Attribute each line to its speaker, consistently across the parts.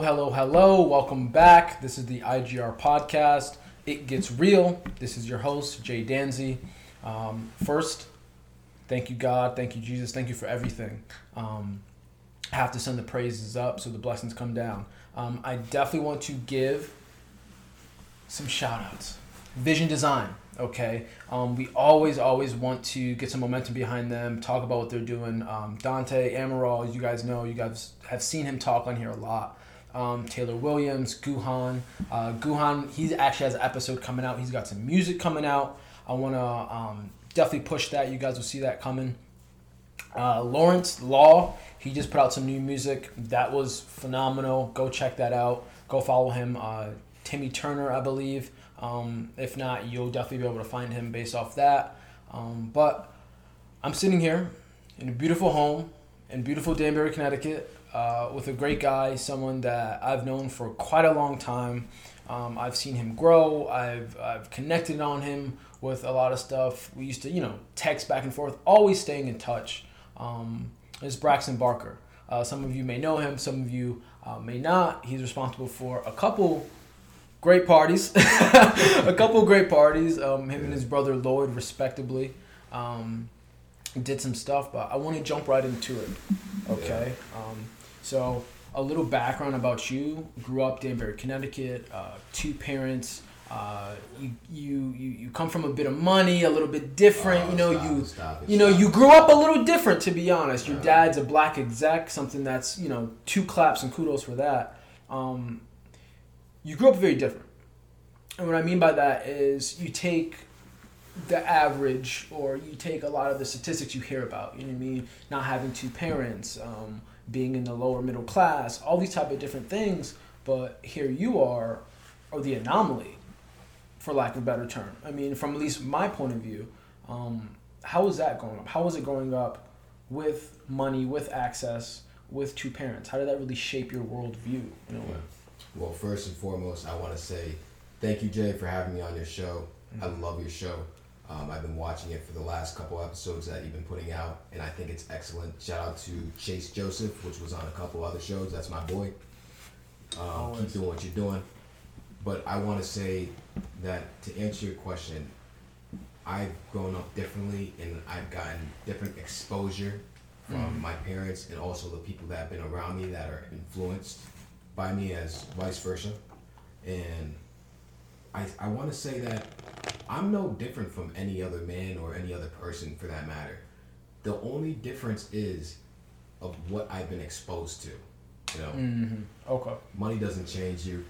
Speaker 1: Hello, hello. Welcome back. This is the IGR podcast. It gets real. This is your host, Jay Danzy. Um, first, thank you, God. Thank you, Jesus. Thank you for everything. Um, I have to send the praises up so the blessings come down. Um, I definitely want to give some shout outs. Vision Design, okay? Um, we always, always want to get some momentum behind them, talk about what they're doing. Um, Dante Amaral, you guys know, you guys have seen him talk on here a lot. Um, Taylor Williams, Guhan. Uh, Guhan, he actually has an episode coming out. He's got some music coming out. I want to um, definitely push that. You guys will see that coming. Uh, Lawrence Law, he just put out some new music. That was phenomenal. Go check that out. Go follow him. Uh, Timmy Turner, I believe. Um, if not, you'll definitely be able to find him based off that. Um, but I'm sitting here in a beautiful home in beautiful Danbury, Connecticut, uh, with a great guy, someone that I've known for quite a long time. Um, I've seen him grow. I've I've connected on him with a lot of stuff. We used to, you know, text back and forth, always staying in touch. Um, is Braxton Barker. Uh, some of you may know him, some of you uh, may not. He's responsible for a couple great parties, a couple great parties. Um, him and his brother Lloyd, respectively, um, did some stuff. But I want to jump right into it. Okay, um, so a little background about you. Grew up Danbury, Connecticut. Uh, two parents. Uh, you, you you you come from a bit of money, a little bit different.
Speaker 2: Oh,
Speaker 1: you know,
Speaker 2: stop
Speaker 1: you
Speaker 2: stop it,
Speaker 1: you know, you grew up a little different, to be honest. Your
Speaker 2: Yeah.
Speaker 1: dad's a black exec, something that's you know two claps and kudos for that. Um, you grew up very different, and what I mean by that is you take the average, or you take a lot of the statistics you hear about. You know what I mean? Not having two parents, um, being in the lower middle class, all these type of different things. But here you are, or the anomaly, for lack of a better term. I mean, from at least my point of view, um, how was that growing up? How was it growing up with money, with access, with two parents? How did that really shape your worldview in a way?
Speaker 2: Well, first and foremost, I want to say thank you, Jay, for having me on your show. I love your show. Um, I've been watching it for the last couple episodes that you've been putting out, and I think it's excellent. Shout out to Chase Joseph, which was on a couple other shows. That's my boy. Um, keep doing what you're doing. But I want to say that to answer your question, I've grown up differently, and I've gotten different exposure from my parents and also the people that have been around me that are influenced by me as vice versa. And I, I want to say that I'm no different from any other man or any other person for that matter. The only difference is of what I've been exposed to. You know,
Speaker 1: Mm-hmm. Okay.
Speaker 2: money doesn't change you.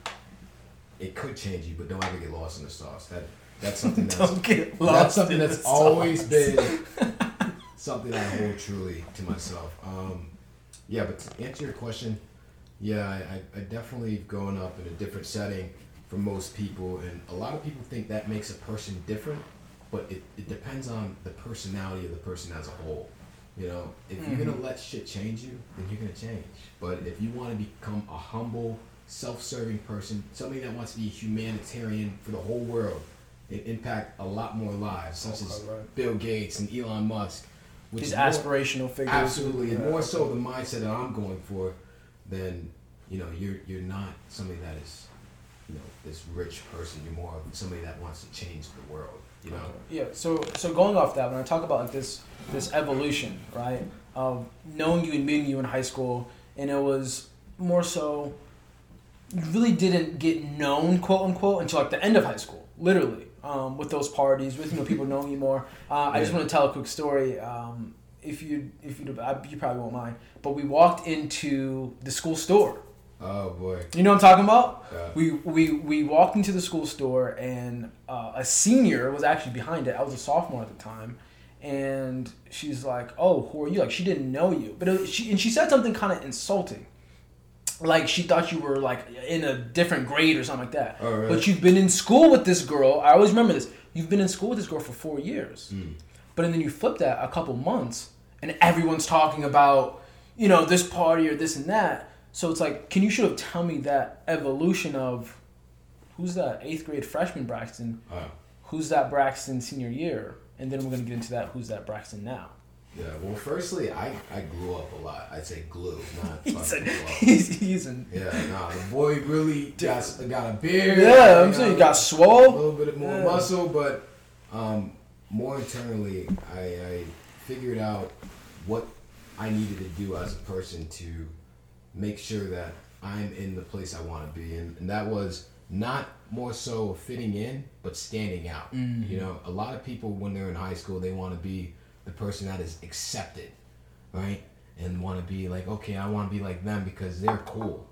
Speaker 2: It could change you, but don't ever get lost in the sauce. That that's something that's
Speaker 1: Don't get
Speaker 2: that's
Speaker 1: lost
Speaker 2: something
Speaker 1: in
Speaker 2: that's always
Speaker 1: sauce.
Speaker 2: been something I hold truly to myself. Um, yeah, but to answer your question, yeah, I, I, I definitely have grown up in a different setting from most people, and a lot of people think that makes a person different, but it, it depends on the personality of the person as a whole. You know, if you're gonna mm-hmm. let shit change you, then you're gonna change. But if you want to become a humble, self-serving person, somebody that wants to be a humanitarian for the whole world, and impact a lot more lives, such as
Speaker 1: right.
Speaker 2: Bill Gates and Elon Musk. Which
Speaker 1: These
Speaker 2: is more-
Speaker 1: aspirational figures.
Speaker 2: Absolutely, and
Speaker 1: Yeah.
Speaker 2: more so the mindset that I'm going for, than you know, you're you're not somebody that is, you know, this rich person. You're more of somebody that wants to change the world. You know,
Speaker 1: Yeah. So so going off that, when I talk about like this this evolution, right, of knowing you and meeting you in high school, and it was more so you really didn't get known, quote unquote, until like the end of high school, literally. Um, with those parties, with you know people knowing you more. Uh, I just want to tell a quick story. Um, if you if you you probably won't mind, but we walked into the school store.
Speaker 2: Oh boy,
Speaker 1: You know what I'm talking about?
Speaker 2: Yeah.
Speaker 1: We, we we walked into the school store and uh, a senior was actually behind it. I was a sophomore at the time, and she's like, "Oh, who are you?" Like she didn't know you, but it, she and she said something kind of insulting, like she thought you were like in a different grade or something like that.
Speaker 2: Oh, really?
Speaker 1: But you've been in school with this girl. I always remember this. You've been in school with this girl for four years,
Speaker 2: Hmm.
Speaker 1: but then you flip that a couple months, and everyone's talking about you know this party or this and that. So it's like, can you sort of tell me that evolution of who's that eighth grade freshman Braxton?
Speaker 2: Oh.
Speaker 1: Who's that Braxton senior year? And then we're gonna get into that. Who's that Braxton now?
Speaker 2: Yeah, well, firstly, I, I glue up a lot. I'd say glue, not
Speaker 1: He's,
Speaker 2: fucking
Speaker 1: a,
Speaker 2: glue
Speaker 1: he's, he's an,
Speaker 2: Yeah, nah, the boy really got, got a beard.
Speaker 1: yeah, I'm saying you got
Speaker 2: a little bit more
Speaker 1: Yeah.
Speaker 2: muscle, but um, more internally, I, I figured out what I needed to do as a person to make sure that I'm in the place I want to be, and, and that was not more so fitting in, but standing out.
Speaker 1: Mm-hmm.
Speaker 2: You know, a lot of people when they're in high school, they want to be the person that is accepted, right? And want to be like, okay, I want to be like them because they're cool.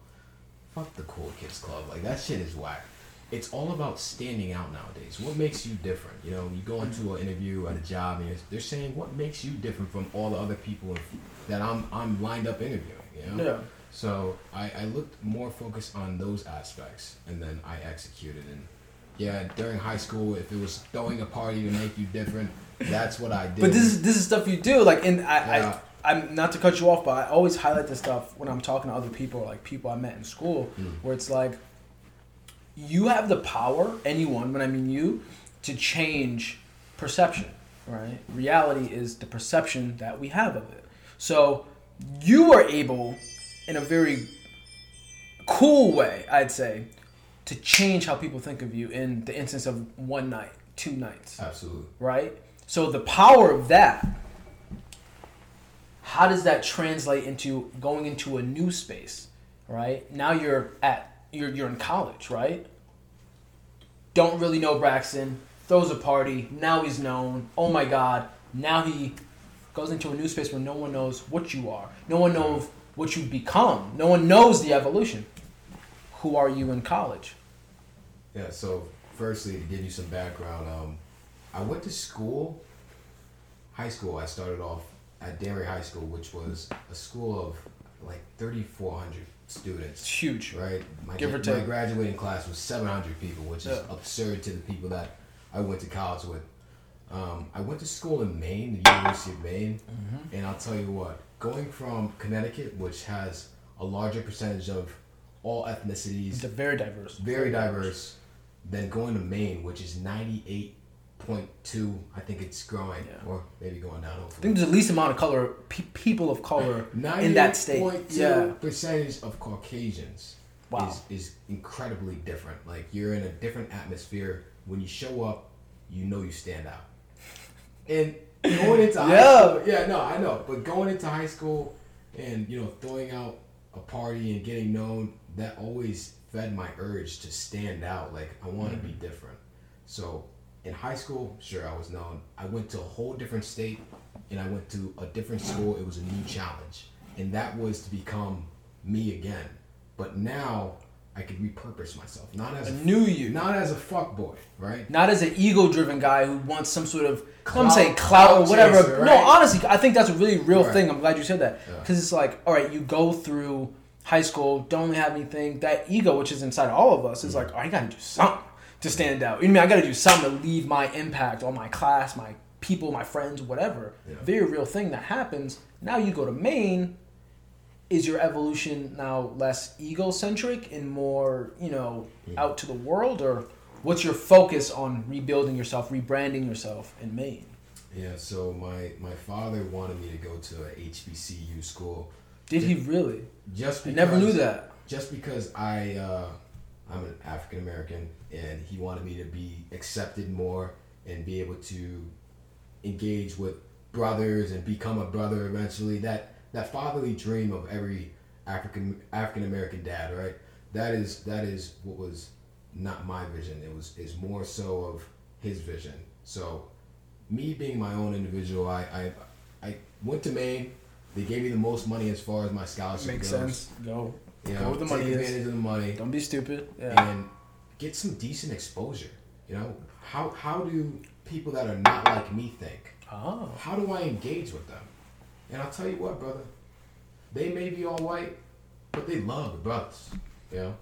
Speaker 2: Fuck the cool kids club. Like that shit is whack. It's all about standing out nowadays. What makes you different? You know, you go into an interview at a job and you're, they're saying what makes you different from all the other people that I'm I'm lined up interviewing. You know.
Speaker 1: Yeah.
Speaker 2: So I, I looked more focused on those aspects and then I executed and yeah, during high school if it was throwing a party to make you different, that's what I did.
Speaker 1: But this is this is stuff you do. Like, and I,
Speaker 2: Yeah.
Speaker 1: I, I'm not to cut you off, but I always highlight this stuff when I'm talking to other people, like people I met in school,
Speaker 2: Mm.
Speaker 1: where it's like, you have the power, anyone, but I mean you, to change perception. Right? Reality is the perception that we have of it. So you are able, in a very cool way, I'd say, to change how people think of you in the instance of one night, two nights
Speaker 2: absolutely.
Speaker 1: right? So the power of that, how does that translate into going into a new space, right? Now you're at you're you're in college, right? Don't really know Braxton, throws a party, now he's known. Oh my god, now he goes into a new space where no one knows what you are. No one knows what you've become. No one knows the evolution. Who are you in college?
Speaker 2: Yeah, so firstly to give you some background, um, I went to school, high school, I started off at Danbury High School, which was a school of like thirty four hundred students.
Speaker 1: It's huge.
Speaker 2: right? My,
Speaker 1: Give or take.
Speaker 2: my graduating class was 700 people, which is
Speaker 1: Yeah.
Speaker 2: absurd to the people that I went to college with. Um, I went to school in Maine, the University of Maine,
Speaker 1: Mm-hmm.
Speaker 2: and I'll tell you what, going from Connecticut, which has a larger percentage of all ethnicities,
Speaker 1: It's a very diverse.
Speaker 2: very diverse, than going to Maine, which is 98.2. I think it's growing,
Speaker 1: Yeah.
Speaker 2: or maybe going down.
Speaker 1: I think there's the least amount of color pe- people of color in that state.
Speaker 2: 98.2
Speaker 1: Yeah.
Speaker 2: percentage of Caucasians
Speaker 1: Wow.
Speaker 2: is, is incredibly different. Like you're in a different atmosphere. When you show up, you know you stand out. And going into high
Speaker 1: Yeah.
Speaker 2: school, yeah, no, I know. But going into high school and you know throwing out a party and getting known, that always fed my urge to stand out. Like I want to mm. be different. So in high school, sure, I was known. I went to a whole different state and I went to a different school. It was a new challenge. And that was to become me again. But now I could repurpose myself. Not as
Speaker 1: A
Speaker 2: a,
Speaker 1: new you.
Speaker 2: not as a fuck boy, right?
Speaker 1: Not as an ego-driven guy who wants some sort of I'm
Speaker 2: Clout-
Speaker 1: saying clout or whatever.
Speaker 2: chaser,
Speaker 1: No, honestly, I think that's a really real
Speaker 2: Right.
Speaker 1: thing. I'm glad you said that
Speaker 2: Yeah.
Speaker 1: because it's like, all right, you go through high school, don't really have anything. That ego, which is inside all of us, is
Speaker 2: Mm-hmm.
Speaker 1: like, oh, I got to do something to stand out. You know what I mean? I got to do something to leave my impact on my class, my people, my friends, whatever.
Speaker 2: Yeah.
Speaker 1: Very real thing that happens. Now you go to Maine. Is your evolution now less egocentric and more, you know,
Speaker 2: Mm.
Speaker 1: out to the world, or what's your focus on rebuilding yourself, rebranding yourself in Maine?
Speaker 2: Yeah, so my, my father wanted me to go to a HBCU school.
Speaker 1: Did he really?
Speaker 2: Just
Speaker 1: I never knew that.
Speaker 2: Just because I uh, I'm an African American and he wanted me to be accepted more and be able to engage with brothers and become a brother eventually. That that fatherly dream of every African African American dad, right? That is that is what was not my vision. It was is more so of his vision. So me being my own individual, I I, I went to Maine. They gave me the most money as far as my scholarship
Speaker 1: Makes
Speaker 2: goes.
Speaker 1: sense. Go.
Speaker 2: You
Speaker 1: Go
Speaker 2: know,
Speaker 1: where the
Speaker 2: take
Speaker 1: money is.
Speaker 2: advantage of the money
Speaker 1: Don't be stupid. Yeah.
Speaker 2: and get some decent exposure. You know, how how do people that are not like me think?
Speaker 1: Oh.
Speaker 2: How do I engage with them? And I'll tell you what, brother, they may be all white, but they love the brothers. You know,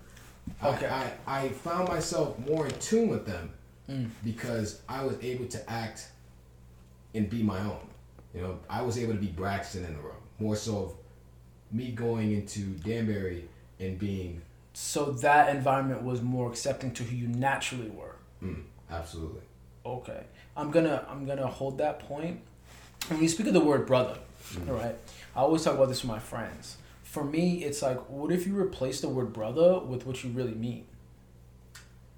Speaker 1: Okay.
Speaker 2: I, I I found myself more in tune with them
Speaker 1: Mm.
Speaker 2: because I was able to act and be my own. You know, I was able to be Braxton in the room. More so of me going into Danbury and being
Speaker 1: So that environment was more accepting to who you naturally were.
Speaker 2: mm, absolutely.
Speaker 1: Okay. I'm gonna I'm gonna hold that point when you speak of the word brother,
Speaker 2: Mhm.
Speaker 1: all right, I always talk about this with my friends. For me, it's like, what if you replace the word brother with what you really mean?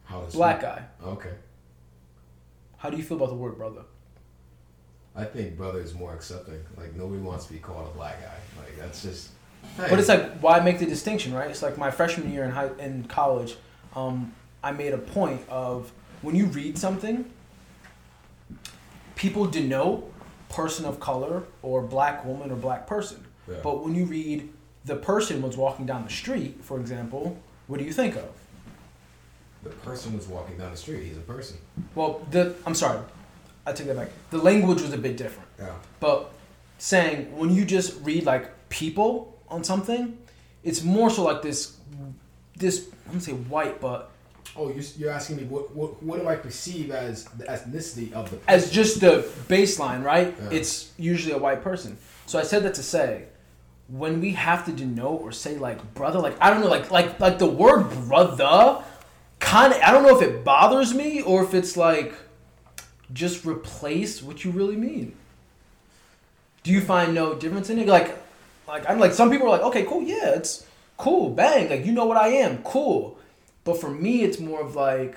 Speaker 2: How does
Speaker 1: Black guy.
Speaker 2: Okay.
Speaker 1: How do you feel about the word brother?
Speaker 2: I think brother is more accepting. Like nobody wants to be called a black guy. Like that's just.
Speaker 1: But it's like, why make the distinction, right? It's like my freshman year in high in college, um, I made a point of when you read something, people denote person of color or black woman or black person.
Speaker 2: Yeah.
Speaker 1: But when you read the person was walking down the street, for example, what do you think of?
Speaker 2: the person was walking down the street. He's a person.
Speaker 1: Well, the I'm sorry, I take that back. The language was a bit different.
Speaker 2: Yeah.
Speaker 1: But saying when you just read like people on something, it's more so like this this I'm gonna say white, but
Speaker 2: Oh, you're, you're asking me what, what what do I perceive as the ethnicity of the
Speaker 1: as just the baseline, right?
Speaker 2: Yeah.
Speaker 1: It's usually a white person. So I said that to say when we have to denote or say like brother, like I don't know, like like like the word brother kind of I don't know if it bothers me or if it's like just replace what you really mean. Do you find no difference in it? Like like I'm like some people are like, okay, cool, yeah, it's cool, bang, like you know what I am, cool. But for me it's more of like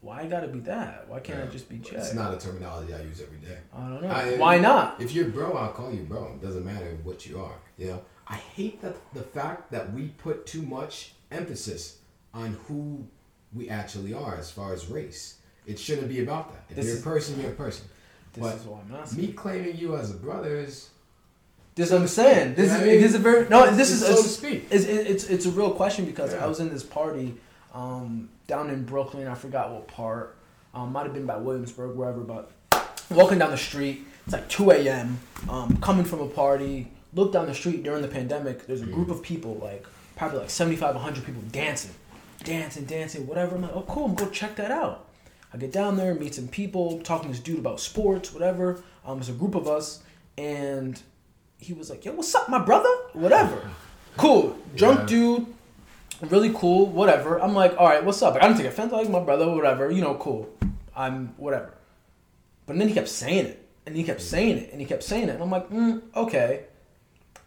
Speaker 1: why gotta be that? Why can't I just be Jay?
Speaker 2: It's not a terminology I use every day.
Speaker 1: I don't know.
Speaker 2: I-
Speaker 1: Why not?
Speaker 2: If you're bro, I'll call you bro. It doesn't matter what you are. You know, I hate that the fact that we put too much emphasis on who we actually are as far as race. It shouldn't be about that. If
Speaker 1: This
Speaker 2: you're a person, you're a person.
Speaker 1: This
Speaker 2: But
Speaker 1: is what I'm asking.
Speaker 2: Me claiming you as a brother is
Speaker 1: This I'm saying. This is
Speaker 2: I mean?
Speaker 1: this is a very no. This is
Speaker 2: so to speak.
Speaker 1: it's, it's it's a real question because
Speaker 2: Yeah.
Speaker 1: I was in this party um, down in Brooklyn. I forgot what part. Um, might have been by Williamsburg, wherever. But walking down the street, it's like 2 a.m. Um, coming from a party. Look down the street during the pandemic. There's a group of people, like probably like 75, 100 people dancing, dancing, dancing, whatever. I'm like, oh cool, I'm gonna go check that out. I get down there, meet some people, talking to this dude about sports, whatever. Um, there's a group of us, and he was like, "Yo, what's up, my brother? Whatever." Cool, drunk
Speaker 2: Yeah.
Speaker 1: dude, really cool, whatever. I'm like, "All right, what's up?" Like, I didn't take offense, like my brother, whatever. You know, cool. I'm whatever. But then he kept saying it, and he kept saying it, and he kept saying it, and I'm like, mm, "Okay."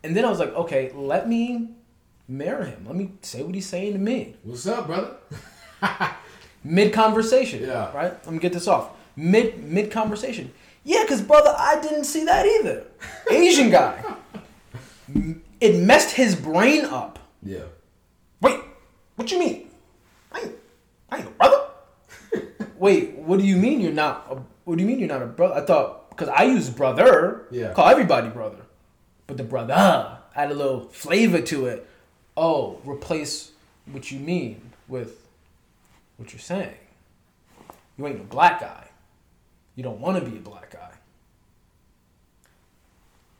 Speaker 1: And then I was like, "Okay, let me mirror him. Let me say what he's saying to me."
Speaker 2: what's up, brother?
Speaker 1: Mid conversation,
Speaker 2: Yeah.
Speaker 1: right? Let me get this off. Mid mid conversation. Yeah, cause brother, I didn't see that either. Asian guy. It messed his brain up.
Speaker 2: Yeah.
Speaker 1: Wait, what you mean? I ain't, I ain't a brother. Wait, what do you mean you're not? A, what do you mean you're not a brother? I thought because I use brother.
Speaker 2: Yeah.
Speaker 1: Call everybody brother, but the brother add a little flavor to it. Oh, replace what you mean with what you're saying. You ain't a black guy. You don't want to be a black guy.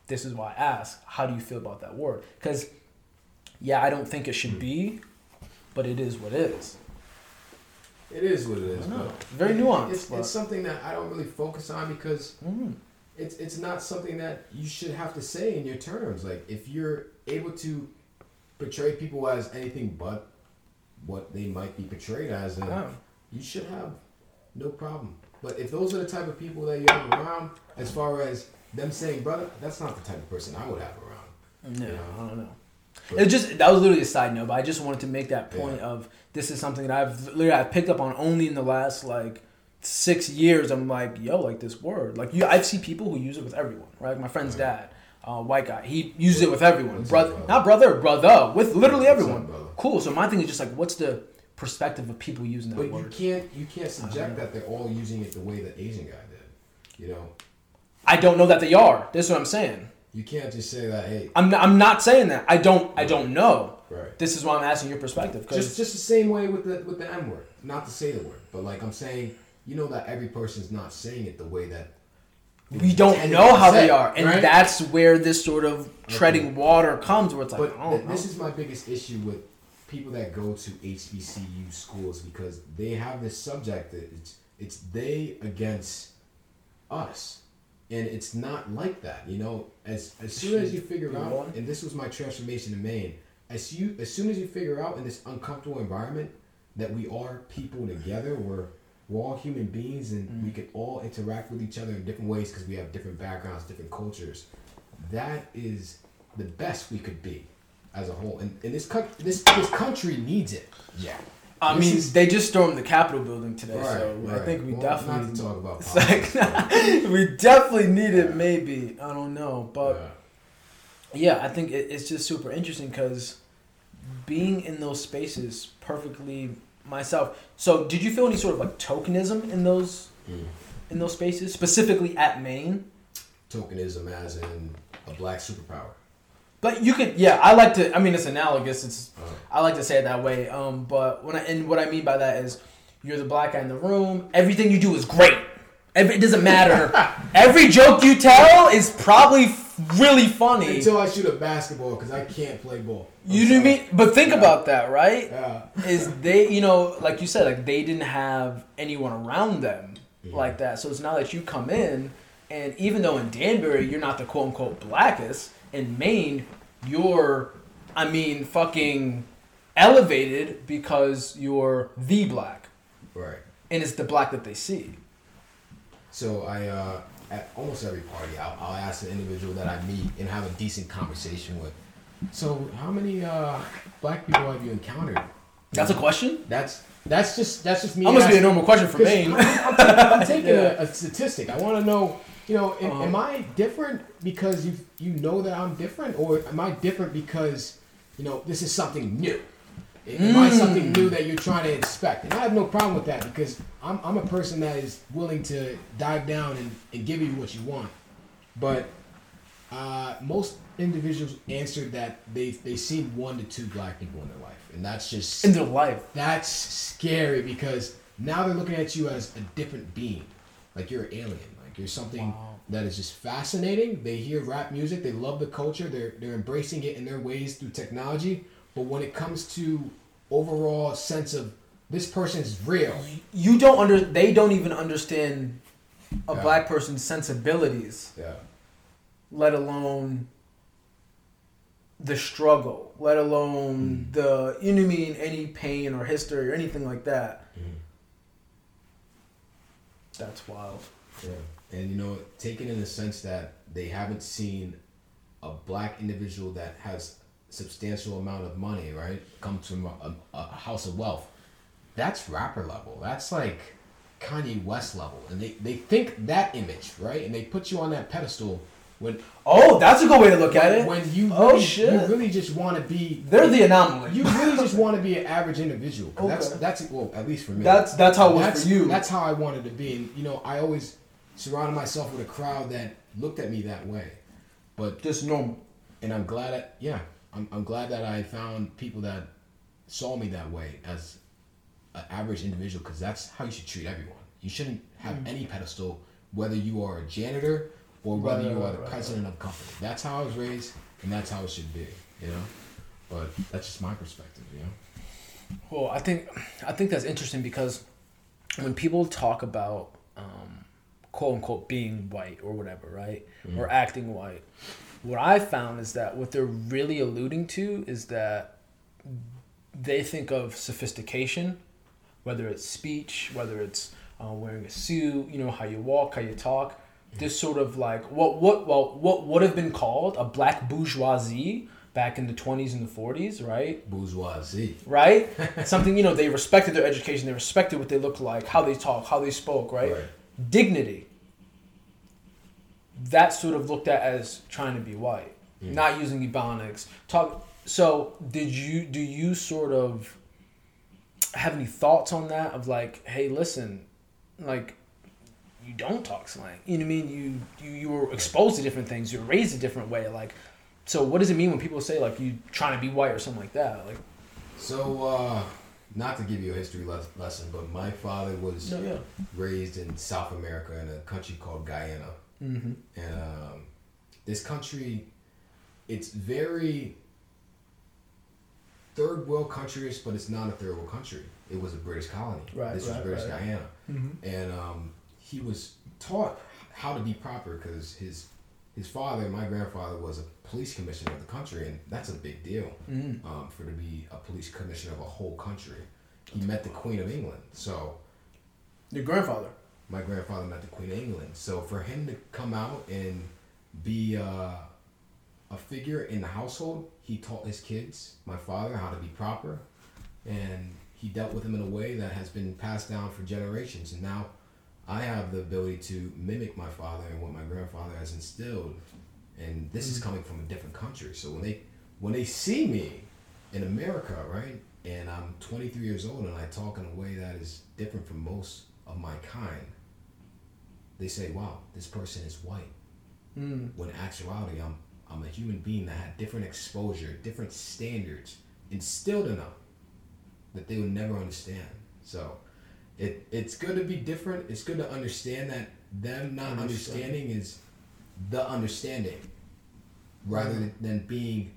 Speaker 1: This is why I ask, how do you feel about that word? Because, yeah, I don't think it should be, but it is what it is.
Speaker 2: It is what it is. But
Speaker 1: Very
Speaker 2: it-
Speaker 1: nuanced,
Speaker 2: It's,
Speaker 1: but-
Speaker 2: it's something that I don't really focus on because
Speaker 1: Mm.
Speaker 2: it's it's not something that you should have to say in your terms. Like if you're able to portray people as anything but what they might be portrayed as, then
Speaker 1: Oh.
Speaker 2: you should have no problem. But if those are the type of people that you have around, as far as them saying brother, that's not the type of person I would have around.
Speaker 1: No,
Speaker 2: Yeah.
Speaker 1: I don't know.
Speaker 2: But-
Speaker 1: It just that was literally a side note, but I just wanted to make that point
Speaker 2: Yeah.
Speaker 1: of this is something that I've literally I've picked up on only in the last like six years. I'm like, yo, like this word. Like you, I've seen people who use it with everyone. Right, like my friend's dad, uh, white guy. He uses it with everyone.
Speaker 2: What's
Speaker 1: Brother,
Speaker 2: up,
Speaker 1: not brother, brother, with literally
Speaker 2: up,
Speaker 1: everyone. Cool. So my thing is just like, what's the perspective of people using that
Speaker 2: But you can't you can't subject that they're all using it the way the Asian guy did. You know,
Speaker 1: I don't know that they are. That's what I'm saying.
Speaker 2: You can't just say that. Hey,
Speaker 1: I'm not, I'm not saying that. I don't I don't know.
Speaker 2: right.
Speaker 1: This is why I'm asking your perspective.
Speaker 2: Just just the same way with the with the N word. Not to say the word, but like I'm saying, you know that every person's not saying it the way that
Speaker 1: we don't know how they are, and
Speaker 2: right?
Speaker 1: that's where this sort of treading water comes, where it's like,
Speaker 2: But
Speaker 1: I
Speaker 2: th- this is my biggest issue with people that go to HBCU schools because they have this subject that it's it's they against us, and it's not like that. You know, as as soon as you figure out, and this was my transformation in Maine. As you as soon as you figure out in this uncomfortable environment that we are people together, we're we're all human beings and
Speaker 1: Mm.
Speaker 2: we can all interact with each other in different ways because we have different backgrounds, different cultures. That is the best we could be as a whole, and, and this coun- this this country needs it. Yeah.
Speaker 1: I mean,
Speaker 2: is-
Speaker 1: they just stormed the Capitol building today,
Speaker 2: Right,
Speaker 1: so I think we
Speaker 2: Well,
Speaker 1: definitely.
Speaker 2: not to talk about
Speaker 1: It's like,
Speaker 2: politics,
Speaker 1: we definitely need it, maybe. I don't know. But
Speaker 2: Yeah.
Speaker 1: yeah, I think it, it's just super interesting because being in those spaces perfectly myself. So, did you feel any sort of like tokenism in those
Speaker 2: Mm.
Speaker 1: in those spaces, specifically at Maine?
Speaker 2: tokenism as in a black superpower.
Speaker 1: But you could, yeah. I like to. I mean, it's analogous. It's
Speaker 2: Uh,
Speaker 1: I like to say it that way. Um, but when I and what I mean by that is, you're the black guy in the room. Everything you do is great. Every, it doesn't matter. Every joke you tell is probably really funny.
Speaker 2: until I shoot a basketball because I can't play ball. I'm
Speaker 1: You know what I mean? But think
Speaker 2: Yeah.
Speaker 1: about that, right?
Speaker 2: Yeah.
Speaker 1: Is they, you know, like you said, like they didn't have anyone around them
Speaker 2: Mm-hmm.
Speaker 1: like that. So it's now that you come in, and even though in Danbury you're not the quote unquote blackest, in Maine you're, I mean, fucking elevated because you're the black,
Speaker 2: Right.
Speaker 1: and it's the black that they see.
Speaker 2: So I, uh, at almost every party, I'll, I'll ask an individual that I meet and have a decent conversation with. So how many uh, black people have you encountered?
Speaker 1: That's a question.
Speaker 2: That's that's just that's just me.
Speaker 1: That must be a normal question for Maine.
Speaker 2: I'm, I'm taking, I'm taking
Speaker 1: Yeah.
Speaker 2: a, a statistic. I want to know. You know, am,
Speaker 1: Uh-huh.
Speaker 2: am I different because you you know that I'm different, or am I different because you know this is something new? Am I something
Speaker 1: Mm.
Speaker 2: new that you're trying to inspect? And I have no problem with that because I'm, I'm a person that is willing to dive down and, and give you what you want. But uh, most individuals answered that they've, they've seen one to two black people in their life. And that's just
Speaker 1: in their life.
Speaker 2: that's scary because now they're looking at you as a different being. Like you're an alien. You're something
Speaker 1: Wow.
Speaker 2: that is just fascinating. They hear rap music, they love the culture, they're they're embracing it in their ways through technology. But when it comes to overall sense of this person's real,
Speaker 1: You don't under. They don't even understand a
Speaker 2: Yeah.
Speaker 1: black person's sensibilities.
Speaker 2: yeah,
Speaker 1: let alone the struggle, let alone hmm. the you know what I mean, any pain or history or anything like that. Hmm. That's wild.
Speaker 2: Yeah, and you know, taken in the sense that they haven't seen a black individual that has substantial amount of money, right, comes from a, a, house of wealth. That's rapper level. That's like Kanye West level, and they they think that image, right, and they put you on that pedestal when
Speaker 1: Oh, that's a good way to look at it.
Speaker 2: when you
Speaker 1: Oh,
Speaker 2: really,
Speaker 1: shit.
Speaker 2: you really just want to be
Speaker 1: They're the anomaly.
Speaker 2: you really just want to be an average individual. 'Cause That's
Speaker 1: Okay.
Speaker 2: that's well, at least for me.
Speaker 1: That's that's how it was
Speaker 2: that's,
Speaker 1: for you.
Speaker 2: That's how I wanted to be, and you know, I always surrounded myself with a crowd that looked at me that way. But
Speaker 1: just normal.
Speaker 2: and I'm glad that yeah, I'm I'm glad that I found people that saw me that way as an average individual because that's how you should treat everyone. You shouldn't have
Speaker 1: Mm.
Speaker 2: any pedestal, whether you are a janitor or whether
Speaker 1: Right,
Speaker 2: you are the
Speaker 1: right,
Speaker 2: president of a company. That's how I was raised, and that's how it should be. You know, but that's just my perspective. You know.
Speaker 1: Well, I think I think that's interesting because when people talk about um, quote unquote being white or whatever, right, or acting white, what I found is that what they're really alluding to is that they think of sophistication, whether it's speech, whether it's uh, wearing a suit, you know, how you walk, how you talk. This sort of like what what well what would have been called a black bourgeoisie back in the twenties and the forties, right?
Speaker 2: Bourgeoisie.
Speaker 1: right? Something you know they respected their education, they respected what they looked like, how they talk, how they spoke, right?
Speaker 2: Right.
Speaker 1: Dignity. That's sort of looked at as trying to be white, not using ebonics. Talk. So, did you do you sort of have any thoughts on that? Of like, hey, listen, like you don't talk slang. You know what I mean? You you, you were exposed to different things. You're raised a different way. Like, so what does it mean when people say like you trying to be white or something like that? Like,
Speaker 2: So, uh, not to give you a history les- lesson, but my father was
Speaker 1: no, yeah.
Speaker 2: raised in South America in a country called Guyana.
Speaker 1: Mm-hmm.
Speaker 2: And um, this country, it's very third world countryish, but it's not a third world country. It was a British colony.
Speaker 1: Right,
Speaker 2: This
Speaker 1: right,
Speaker 2: was British
Speaker 1: right.
Speaker 2: Guyana.
Speaker 1: Mm-hmm.
Speaker 2: And um, he was taught how to be proper because his his father, my grandfather, was a police commissioner of the country, and that's a big deal
Speaker 1: Mm-hmm.
Speaker 2: um, for to be a police commissioner of a whole country. He met the Queen of England, so
Speaker 1: Your grandfather.
Speaker 2: My grandfather met the Queen of England. So for him to come out and be uh, a figure in the household, he taught his kids, my father, how to be proper, and he dealt with them in a way that has been passed down for generations. And now I have the ability to mimic my father and what my grandfather has instilled. And this is coming from a different country. So when they when they see me in America, right, and I'm 23 years old and I talk in a way that is different from most of my kind, they say, "Wow, this person is white."
Speaker 1: Mm.
Speaker 2: When in actuality, I'm I'm a human being that had different exposure, different standards instilled in them that they would never understand. So, it it's good to be different. It's good to understand that them not
Speaker 1: Understand.
Speaker 2: understanding is the understanding, rather
Speaker 1: Mm.
Speaker 2: than being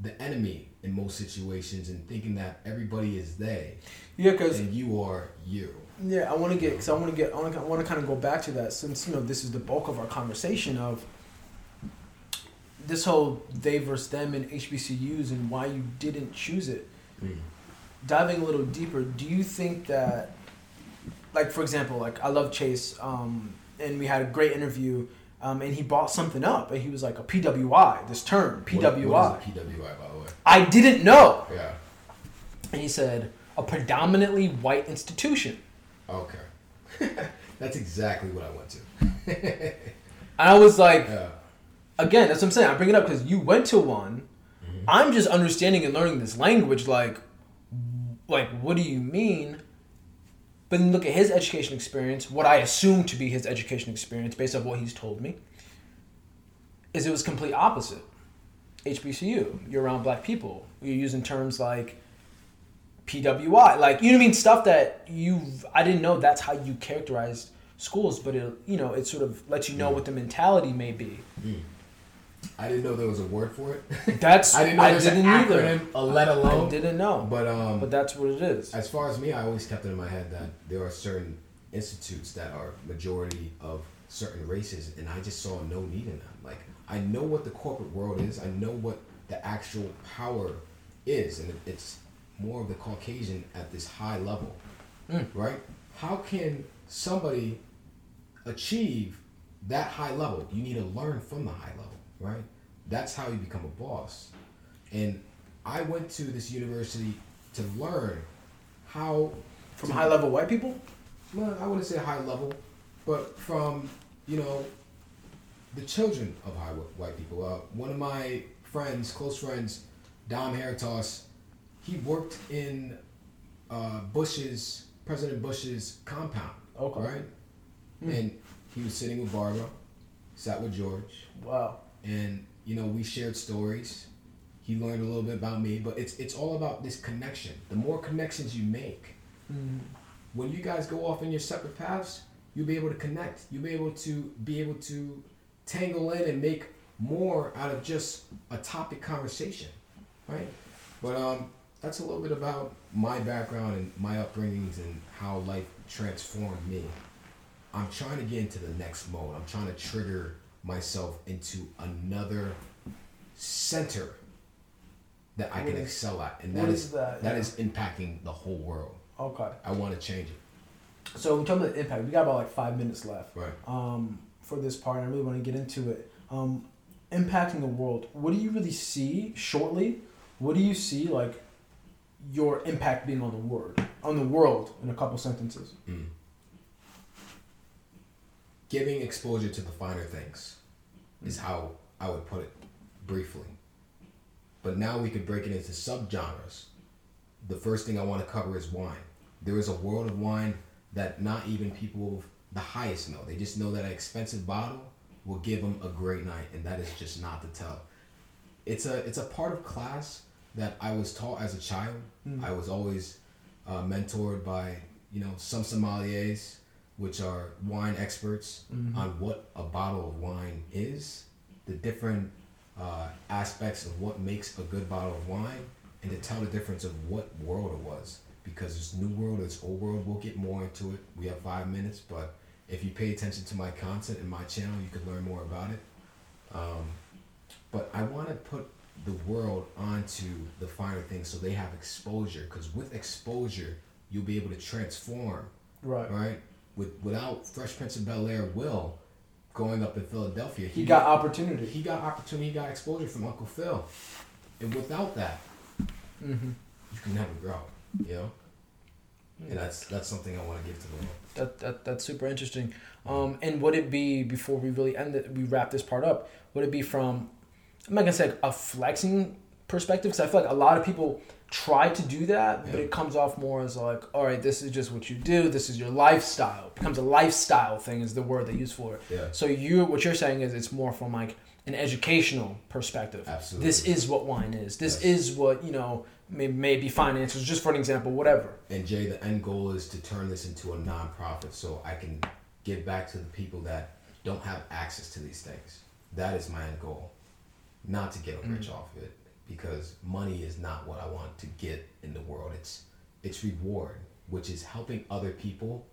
Speaker 2: the enemy in most situations and thinking that everybody is they
Speaker 1: Yeah, because
Speaker 2: you are you.
Speaker 1: Yeah, I want to get because I want to get I want to, I want to kind of go back to that since you know this is the bulk of our conversation of this whole they versus them and HBCUs and why you didn't choose it. Diving a little deeper, do you think that, like for example, like I love Chase, um, and we had a great interview, um, and he bought something up, and he was like a PWI, this term PWI.
Speaker 2: What, what is a PWI, by the way?
Speaker 1: I didn't know,
Speaker 2: Yeah.
Speaker 1: and he said a predominantly white institution.
Speaker 2: Okay. That's exactly what I went to.
Speaker 1: And I was like,
Speaker 2: Yeah.
Speaker 1: again, that's what I'm saying. I bring it up because you went to one.
Speaker 2: Mm-hmm.
Speaker 1: I'm just understanding and learning this language. Like, like, what do you mean? But then look at his education experience. What I assume to be his education experience, based on what he's told me, is it was complete opposite. HBCU, you're around black people. You're using terms like PWI, like you know what I mean, stuff that you I didn't know that's how you characterized schools, but it you know it sort of lets you know mm. what the mentality may be. Mm.
Speaker 2: I didn't know there was a word for it.
Speaker 1: That's
Speaker 2: I didn't know
Speaker 1: I didn't either.
Speaker 2: a let alone.
Speaker 1: I didn't know,
Speaker 2: But um,
Speaker 1: but that's what it is.
Speaker 2: as far as me, I always kept it in my head that there are certain institutes that are majority of certain races, and I just saw no need in them. Like I know what the corporate world is. I know what the actual power is, and it's more of the Caucasian at this high level,
Speaker 1: Mm.
Speaker 2: right? How can somebody achieve that high level? You need to learn from the high level, right? That's how you become a boss. And I went to this university to learn how
Speaker 1: From high level white people.
Speaker 2: well, I wouldn't say high level, but from you know the children of high white people. Uh, one of my friends, close friends, Dom Heritas, he worked in uh, Bush's President Bush's compound.
Speaker 1: Okay.
Speaker 2: Right.
Speaker 1: Hmm.
Speaker 2: And he was sitting with Barbara, sat with George,
Speaker 1: Wow.
Speaker 2: And you know we shared stories. He learned a little bit about me, but it's it's all about this connection. The more connections you make, when you guys go off in your separate paths, you'll be able to connect. You'll be able to be able to tangle in and make more out of just a topic conversation, right? But um, that's a little bit about my background and my upbringings and how life transformed me. I'm trying to get into the next mode. I'm trying to trigger myself into another center that I
Speaker 1: What
Speaker 2: can
Speaker 1: is-
Speaker 2: excel at, and that
Speaker 1: is
Speaker 2: is
Speaker 1: that?
Speaker 2: that
Speaker 1: Yeah.
Speaker 2: is impacting the whole world.
Speaker 1: Okay.
Speaker 2: I want to change it.
Speaker 1: So in terms of the impact, we got about like five minutes left.
Speaker 2: Right.
Speaker 1: um, for this part. I really want to get into it. Um, impacting the world. What do you really see shortly? What do you see like your impact being on the world on the world in a couple sentences?
Speaker 2: Giving exposure to the finer things is how I would put it briefly. But now we could break it into subgenres. The first thing I want to cover is wine. There is a world of wine that not even people of the highest know. They just know that an expensive bottle will give them a great night, and that is just not to tell. It's a it's a part of class that I was taught as a child. I was always uh, mentored by you know some sommeliers, which are wine experts on what a bottle of wine is, the different uh, aspects of what makes a good bottle of wine, and to tell the difference of what world it was. Because there's new world, there's old world. We'll get more into it. We have five minutes, but if you pay attention to my content and my channel, you can learn more about it. Um, but I want to put the world onto the finer things so they have exposure. Because with exposure, you'll be able to transform
Speaker 1: Right.
Speaker 2: right? With without Fresh Prince of Bel Air, Will going up in Philadelphia,
Speaker 1: He got opportunity.
Speaker 2: he got opportunity, he got exposure from Uncle Phil, and without that,
Speaker 1: hmm
Speaker 2: you can never grow. You know, and that's that's something I want to give to the world.
Speaker 1: That, that that's super interesting. Um, and would it be before we really end it, we wrap this part up? Would it be from I'm not gonna say a flexing perspective because I feel like a lot of people try to do that, but it comes off more as like, all right, this is just what you do. This is your lifestyle. It becomes a lifestyle thing is the word they use for it.
Speaker 2: Yeah.
Speaker 1: So you what you're saying is it's more from like an educational perspective.
Speaker 2: Absolutely.
Speaker 1: This is what wine is. This
Speaker 2: Yes.
Speaker 1: is what you know. Maybe, maybe finances, just for an example, whatever.
Speaker 2: And Jay, the end goal is to turn this into a nonprofit so I can give back to the people that don't have access to these things. That is my end goal. Not to get rich
Speaker 1: Mm.
Speaker 2: off of it because money is not what I want to get in the world. It's it's reward, which is helping other people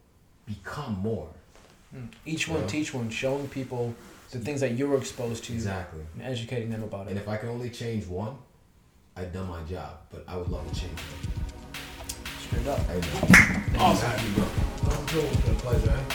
Speaker 2: become more.
Speaker 1: Each one
Speaker 2: Yeah.
Speaker 1: teach one, showing people the things that you were exposed to
Speaker 2: Exactly.
Speaker 1: and educating them about it.
Speaker 2: And if I can only change one, I've done my job. But I would love to change them.
Speaker 1: Straight up.
Speaker 2: I know.
Speaker 1: Awesome.
Speaker 2: Happy, bro.
Speaker 3: I'm cool. It's pleasure. eh?